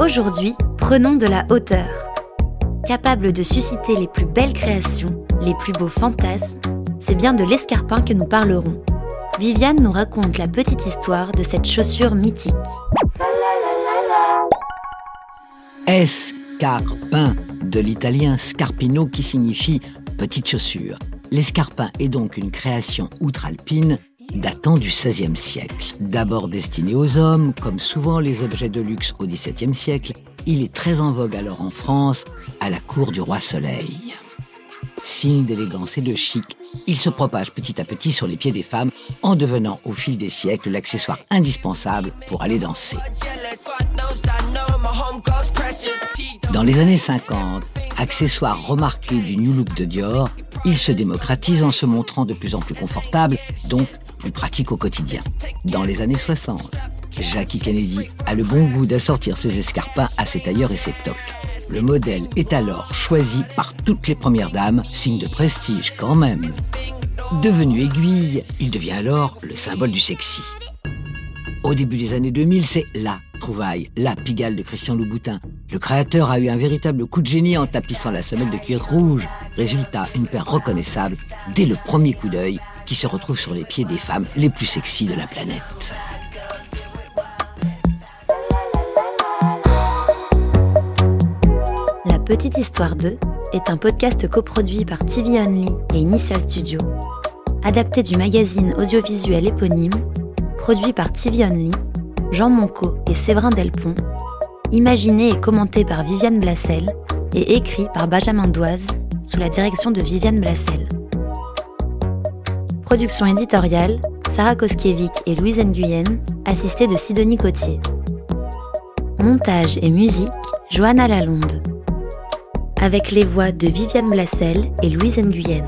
Aujourd'hui, prenons de la hauteur. Capable de susciter les plus belles créations, les plus beaux fantasmes, c'est bien de l'escarpin que nous parlerons. Viviane nous raconte la petite histoire de cette chaussure mythique. Escarpin, de l'italien scarpino qui signifie petite chaussure. L'escarpin est donc une création outre-alpine datant du XVIe siècle. D'abord destiné aux hommes, comme souvent les objets de luxe au XVIIe siècle, il est très en vogue alors en France, à la cour du roi Soleil. Signe d'élégance et de chic, il se propage petit à petit sur les pieds des femmes en devenant au fil des siècles l'accessoire indispensable pour aller danser. Dans les années 50, accessoire remarqué du New Look de Dior, il se démocratise en se montrant de plus en plus confortable, donc plus pratique au quotidien. Dans les années 60, Jackie Kennedy a le bon goût d'assortir ses escarpins à ses tailleurs et ses toques. Le modèle est alors choisi par toutes les premières dames, signe de prestige quand même. Devenu aiguille, il devient alors le symbole du sexy. Au début des années 2000, c'est la trouvaille, la Pigalle de Christian Louboutin. Le créateur a eu un véritable coup de génie en tapissant la semelle de cuir rouge. Résultat, une paire reconnaissable dès le premier coup d'œil qui se retrouve sur les pieds des femmes les plus sexy de la planète. La Petite Histoire 2 est un podcast coproduit par TV Only et Initial Studio, adapté du magazine audiovisuel éponyme, produit par TV Only, Jean Monco et Séverin Delpont, imaginé et commenté par Viviane Blassel et écrit par Benjamin Doise sous la direction de Viviane Blassel. Production éditoriale, Sarah Koskiewicz et Louise Nguyen, assistée de Sidonie Cotier. Montage et musique, Johanna Lalonde avec les voix de Viviane Blassel et Louise Nguyen.